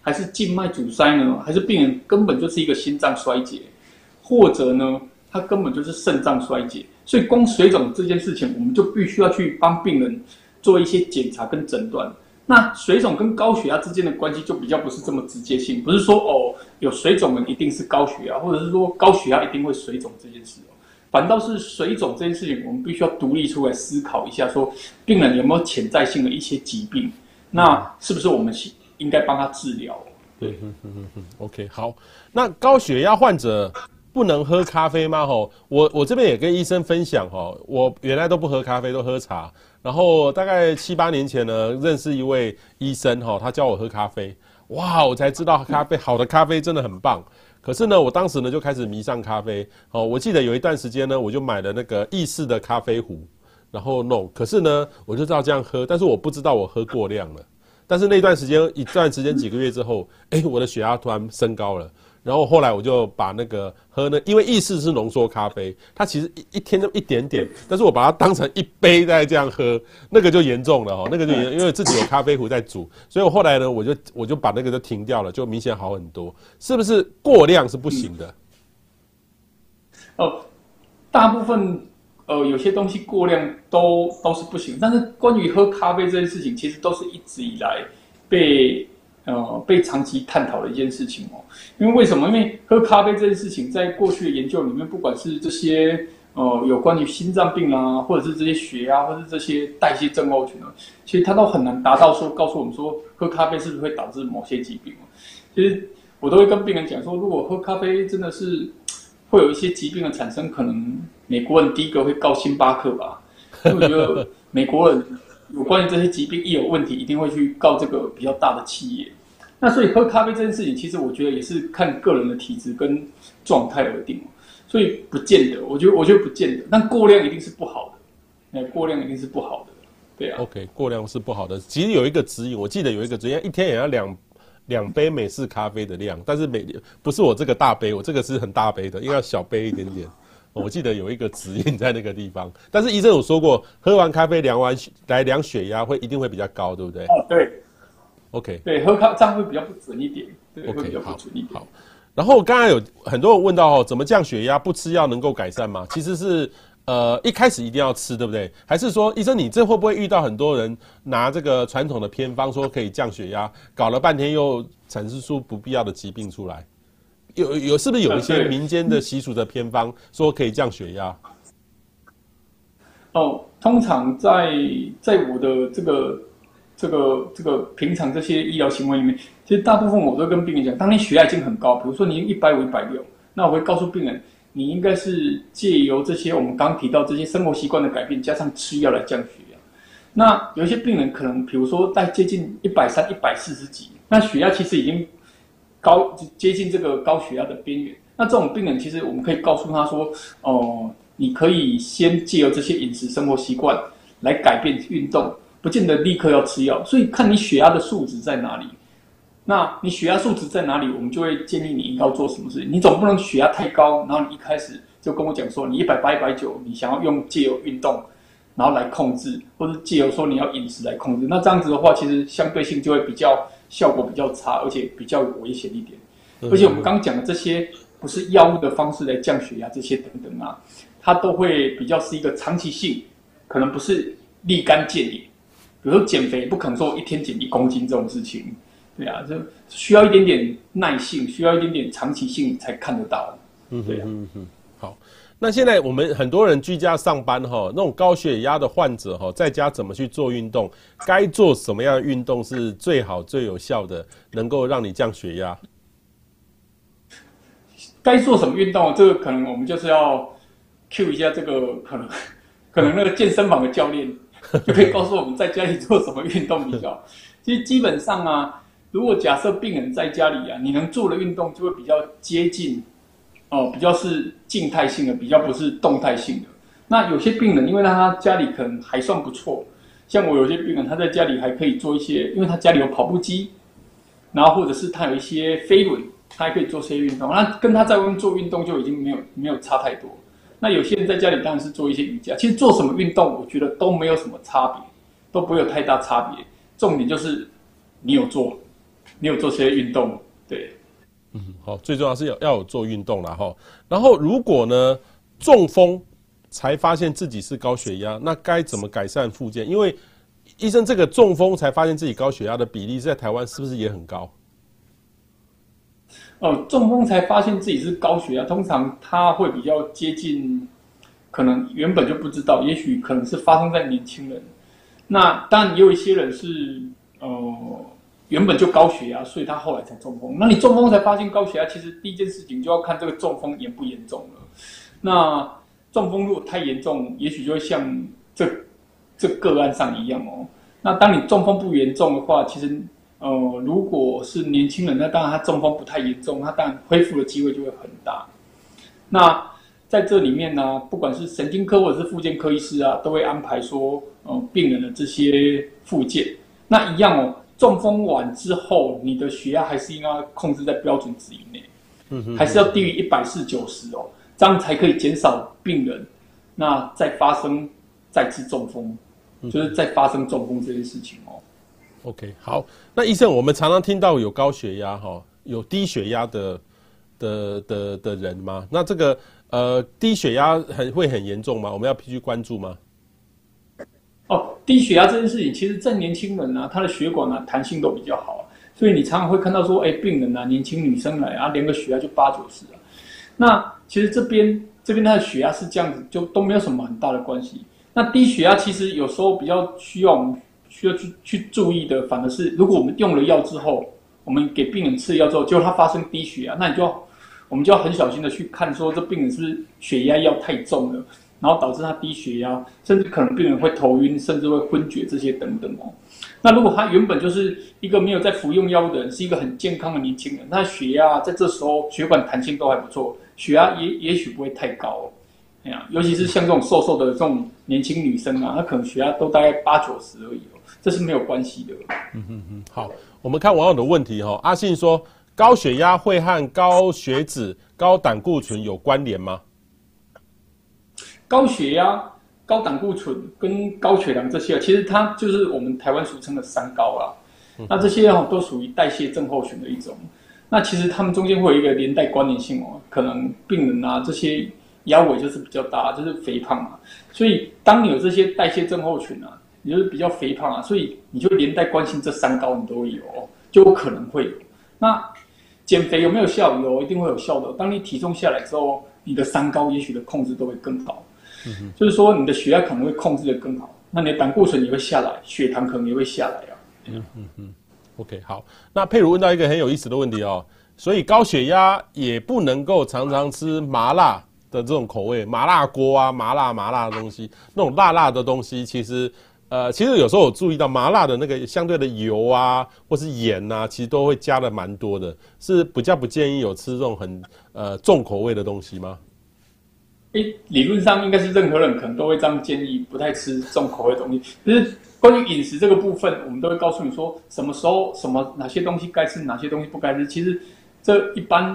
还是静脉阻塞呢，还是病人根本就是一个心脏衰竭，或者呢，他根本就是肾脏衰竭？所以光水肿这件事情，我们就必须要去帮病人做一些检查跟诊断。那水肿跟高血压之间的关系就比较不是这么直接性，不是说哦有水肿的一定是高血压，或者是说高血压一定会水肿这件事哦，反倒是水肿这件事情，我们必须要独立出来思考一下，说病人有没有潜在性的一些疾病，那是不是我们应该帮他治疗？对，嗯嗯嗯，OK，好，那高血压患者不能喝咖啡吗？吼，我我这边也跟医生分享哈，我原来都不喝咖啡，都喝茶。然后大概七八年前呢，认识一位医生哈，他教我喝咖啡，哇，我才知道咖啡好的咖啡真的很棒。可是呢，我当时呢就开始迷上咖啡哦。我记得有一段时间呢，我就买了那个意式的咖啡壶，然后弄。可是呢，我就知道这样喝，但是我不知道我喝过量了。但是那段时间，一段时间几个月之后，哎，我的血压突然升高了。然后后来我就把那个喝那，因为意式是浓缩咖啡，它其实一一天就一点点，但是我把它当成一杯在这样喝，那个就严重了哦，那个就严，因为自己有咖啡壶在煮，所以我后来呢，我就我就把那个就停掉了，就明显好很多。是不是过量是不行的？哦，大部分呃有些东西过量都都是不行，但是关于喝咖啡这件事情，其实都是一直以来被。呃，被长期探讨的一件事情哦，因为为什么？因为喝咖啡这件事情，在过去的研究里面，不管是这些呃有关于心脏病啊，或者是这些血压，或者是这些代谢症候群啊，其实它都很难达到说告诉我们说喝咖啡是不是会导致某些疾病。其实我都会跟病人讲说，如果喝咖啡真的是会有一些疾病的产生，可能美国人第一个会告星巴克吧，因为我觉得美国人有关于这些疾病一有问题，一定会去告这个比较大的企业。那所以喝咖啡这件事情，其实我觉得也是看个人的体质跟状态而定，所以不见得。我觉得我觉得不见得，但过量一定是不好的。哎，过量一定是不好的，对啊。OK，过量是不好的。其实有一个指引，我记得有一个指引，一天也要两两杯美式咖啡的量，但是每不是我这个大杯，我这个是很大杯的，应该要小杯一点点。我记得有一个指引在那个地方，但是医生有说过，喝完咖啡量完来量血压会一定会比较高，对不对？哦，对。OK，对，喝咖这样会比较不准一点。对，okay, 会比较不准一点。好，然后刚才有很多人问到哦，怎么降血压？不吃药能够改善吗？其实是呃一开始一定要吃，对不对？还是说医生你这会不会遇到很多人拿这个传统的偏方说可以降血压，搞了半天又产生出不必要的疾病出来？有有是不是有一些民间的习俗的偏方说可以降血压？哦，通常在在我的这个。这个这个平常这些医疗行为里面，其实大部分我都跟病人讲，当你血压已经很高，比如说你一百五、一百六，那我会告诉病人，你应该是借由这些我们刚刚提到这些生活习惯的改变，加上吃药来降血压。那有一些病人可能，比如说在接近一百三、一百四十几，那血压其实已经高接近这个高血压的边缘。那这种病人，其实我们可以告诉他说，哦、你可以先借由这些饮食生活习惯来改变运动。不见得立刻要吃药，所以看你血压的数值在哪里。那你血压数值在哪里，我们就会建议你应该要做什么事情。你总不能血压太高，然后你一开始就跟我讲说你一百八、一百九，你想要用借由运动然后来控制，或者借由说你要饮食来控制。那这样子的话，其实相对性就会比较效果比较差，而且比较有危险一点。而且我们刚刚讲的这些不是药物的方式来降血压，这些等等啊。它都会比较是一个长期性，可能不是立竿见影。比如说减肥，不可能说一天减一公斤这种事情，对啊，就需要一点点耐性，需要一点点长期性才看得到。嗯，对啊。嗯嗯，好。那现在我们很多人居家上班哈，那种高血压的患者哈，在家怎么去做运动？该做什么样的运动是最好最有效的，能够让你降血压？该做什么运动？这个可能我们就是要 cue 一下这个可能，可能那个健身房的教练就可以告诉我们在家里做什么运动比较好。其实基本上啊，如果假设病人在家里啊，你能做的运动就会比较接近。哦，比较是静态性的，比较不是动态性的。那有些病人，因为他家里可能还算不错，像我有些病人，他在家里还可以做一些，因为他家里有跑步机，然后或者是他有一些飞轮，他还可以做些运动。那跟他在外面做运动就已经没有没有差太多。那有些人在家里当然是做一些瑜伽，其实做什么运动，我觉得都没有什么差别，都不会有太大差别。重点就是你有做，你有做些运动，对。好，最重要是要要有做运动了哈。然后如果呢中风才发现自己是高血压，那该怎么改善复健？因为医生这个中风才发现自己高血压的比例在台湾是不是也很高？哦，中风才发现自己是高血压，通常他会比较接近，可能原本就不知道，也许可能是发生在年轻人。那当然也有一些人是呃。原本就高血压，所以他后来才中风。那你中风才发现高血压，其实第一件事情就要看这个中风严不严重了。那中风如果太严重，也许就会像这这个案上一样哦。那当你中风不严重的话，其实呃，如果是年轻人，那当然他中风不太严重，他当然恢复的机会就会很大。那在这里面呢，不管是神经科或者是复健科医师啊，都会安排说，呃，病人的这些复健，那一样哦。中风完之后，你的血压还是应该控制在标准值以内，嗯哼，还是要低于一百四九十哦，这样才可以减少病人那再发生再次中风，嗯、就是再发生中风这件事情哦。OK，好，那医生，我们常常听到有高血压哈，有低血压的的的的人吗？那这个呃低血压很会很严重吗？我们要必须关注吗？哦，低血压这件事情，其实，在年轻人啊，他的血管啊弹性都比较好，所以你常常会看到说，哎，病人啊，年轻女生来啊，连个血压就八九十啊。那其实这边这边他的血压是这样子，就都没有什么很大的关系。那低血压其实有时候比较需要我们需要去去注意的，反而是如果我们用了药之后，我们给病人吃药之后，结果他发生低血压，那你就要我们就要很小心的去看，说这病人是不是血压药太重了。然后导致他低血压，甚至可能病人会头晕，甚至会昏厥这些等等哦。那如果他原本就是一个没有在服用药物的人，是一个很健康的年轻人，那血压在这时候血管弹性都还不错，血压也也许不会太高哦。哎呀，尤其是像这种瘦瘦的这种年轻女生啊，她可能血压都大概八九十而已哦，这是没有关系的。嗯嗯嗯，好，我们看网友的问题哈、哦。阿信说，高血压会和高血脂、高胆固醇有关联吗？高血压、高胆固醇跟高血糖这些，其实它就是我们台湾俗称的三高啦。那这些哦，都属于代谢症候群的一种。那其实他们中间会有一个连带关联性哦，可能病人啊这些腰围就是比较大，就是肥胖嘛。所以当你有这些代谢症候群啊，你就是比较肥胖啊，所以你就连带关心这三高，你都会有，就有可能会有。那减肥有没有效？有，一定会有效的。当你体重下来之后，你的三高也许的控制都会更好。嗯就是说，你的血压可能会控制得更好，那你的胆固醇也会下来，血糖可能也会下来啊。嗯嗯嗯，OK，好。那佩如问到一个很有意思的问题哦，所以高血压也不能够常常吃麻辣的这种口味，麻辣锅啊，麻辣麻辣的东西，那种辣辣的东西，其实呃，其实有时候我注意到麻辣的那个相对的油啊，或是盐啊，其实都会加的蛮多的，是比较不建议有吃这种很呃重口味的东西吗？理论上应该是任何人可能都会这样建议，不太吃重口味的东西。可是关于饮食这个部分，我们都会告诉你说，什么时候什么哪些东西该吃，哪些东西不该吃。其实这一般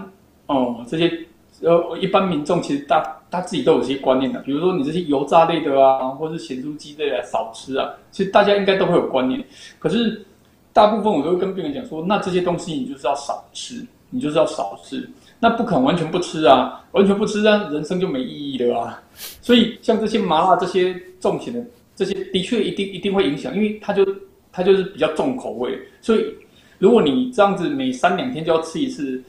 哦、呃，这些呃一般民众其实大他自己都有些观念的。比如说你这些油炸类的啊，或是咸猪鸡类的少吃啊，其实大家应该都会有观念。可是大部分我都会跟病人讲说，那这些东西你就是要少吃。你就是要少吃。那不可能完全不吃啊，完全不吃，那人生就没意义了啊。所以像这些麻辣这些重咸的这些，的确一定一定会影响，因为它就它就是比较重口味。所以如果你这样子每三两天就要吃一次，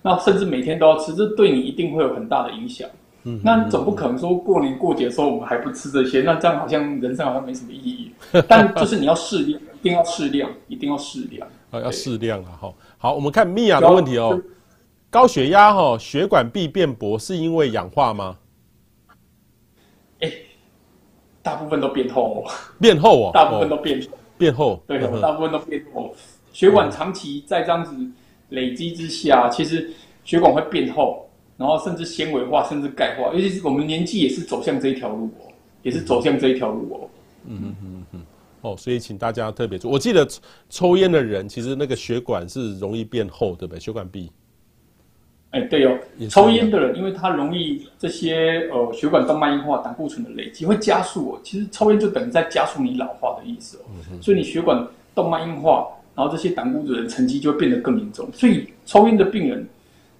那甚至每天都要吃，这对你一定会有很大的影响。嗯，那总不可能说过年过节的时候我们还不吃这些，那这样好像人生好像没什么意义。但就是你要适量，一定要适量，一定要适量。啊，要适量啊！好，好，我们看米娅的问题哦。高血压哈，血管壁变薄是因为氧化吗？哎、欸，大部分都变厚，变厚哦，大部分都变变厚，对，大部分都变厚。血管长期在这样子累积之下，其实血管会变厚，然后甚至纤维化，甚至钙化。尤其是我们年纪也是走向这一条路哦，也是走向这一条路哦。嗯嗯嗯嗯。哦，所以请大家特别注意。我记得抽烟的人，其实那个血管是容易变厚，对不对？血管壁。哎、欸，对哦，抽烟的人，因为他容易这些呃血管动脉硬化、胆固醇的累积会加速哦。其实抽烟就等于在加速你老化的意思哦。嗯、所以你血管动脉硬化，然后这些胆固醇的沉积就会变得更严重。所以抽烟的病人，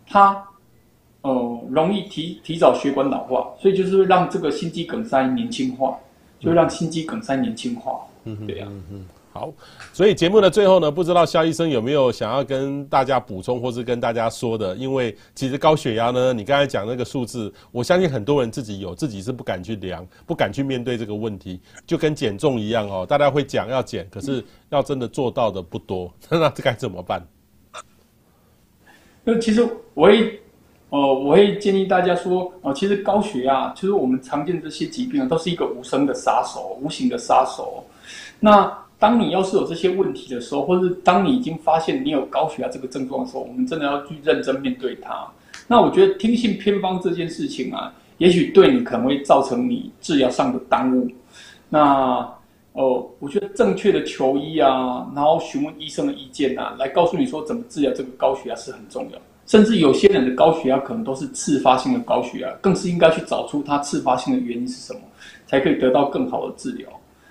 他呃容易提提早血管老化，所以就是让这个心肌梗塞年轻化，就让心肌梗塞年轻化。嗯，对呀、啊。嗯嗯好，所以节目的最后呢，不知道肖医生有没有想要跟大家补充，或是跟大家说的？因为其实高血压呢，你刚才讲那个数字，我相信很多人自己有，自己是不敢去量，不敢去面对这个问题，就跟减重一样哦。大家会讲要减，可是要真的做到的不多，那这该怎么办？那其实我会，呃，我会建议大家说，呃，其实高血压，其实我们常见的这些疾病啊，都是一个无声的杀手，无形的杀手。那当你要是有这些问题的时候，或是当你已经发现你有高血压这个症状的时候，我们真的要去认真面对它。那我觉得听信偏方这件事情啊，也许对你可能会造成你治疗上的耽误。那哦、我觉得正确的求医啊，然后询问医生的意见啊，来告诉你说怎么治疗这个高血压是很重要。甚至有些人的高血压可能都是自发性的高血压，更是应该去找出它自发性的原因是什么，才可以得到更好的治疗。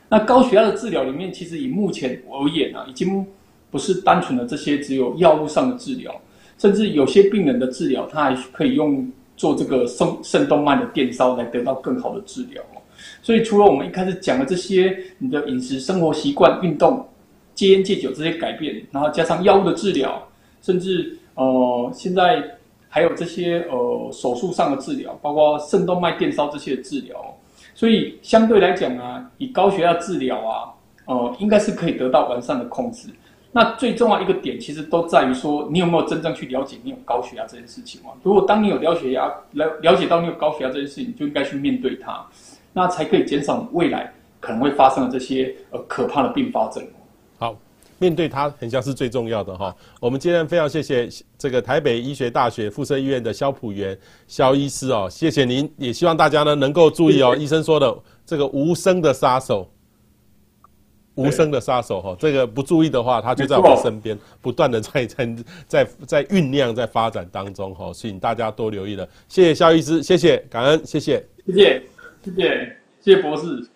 那高血压的治疗里面，其实以目前而言啊，已经不是单纯的这些只有药物上的治疗，甚至有些病人的治疗，他还可以用做这个肾肾动脉的电烧来得到更好的治疗。所以除了我们一开始讲的这些，你的饮食、生活习惯、运动、戒烟戒酒这些改变，然后加上药物的治疗，甚至呃现在还有这些呃手术上的治疗，包括肾动脉电烧这些治疗。所以相对来讲啊，以高血压治疗啊，呃，应该是可以得到完善的控制。那最重要一个点，其实都在于说，你有没有真正去了解你有高血压这件事情啊？如果当你有高血压，了了解到你有高血压这件事情，就应该去面对它，那才可以减少未来可能会发生的这些呃可怕的并发症。好。面对它很像是最重要的哈。我们今天非常谢谢这个台北医学大学附设医院的萧普元萧医师哦，谢谢您，也希望大家呢能够注意哦，医生说的这个无声的杀手，无声的杀手哈，这个不注意的话，它就在我们身边，不断的在在在在酝酿在发展当中哈，请大家多留意了。谢谢萧医师，谢谢，感恩，谢谢，谢谢，谢谢，谢谢博士。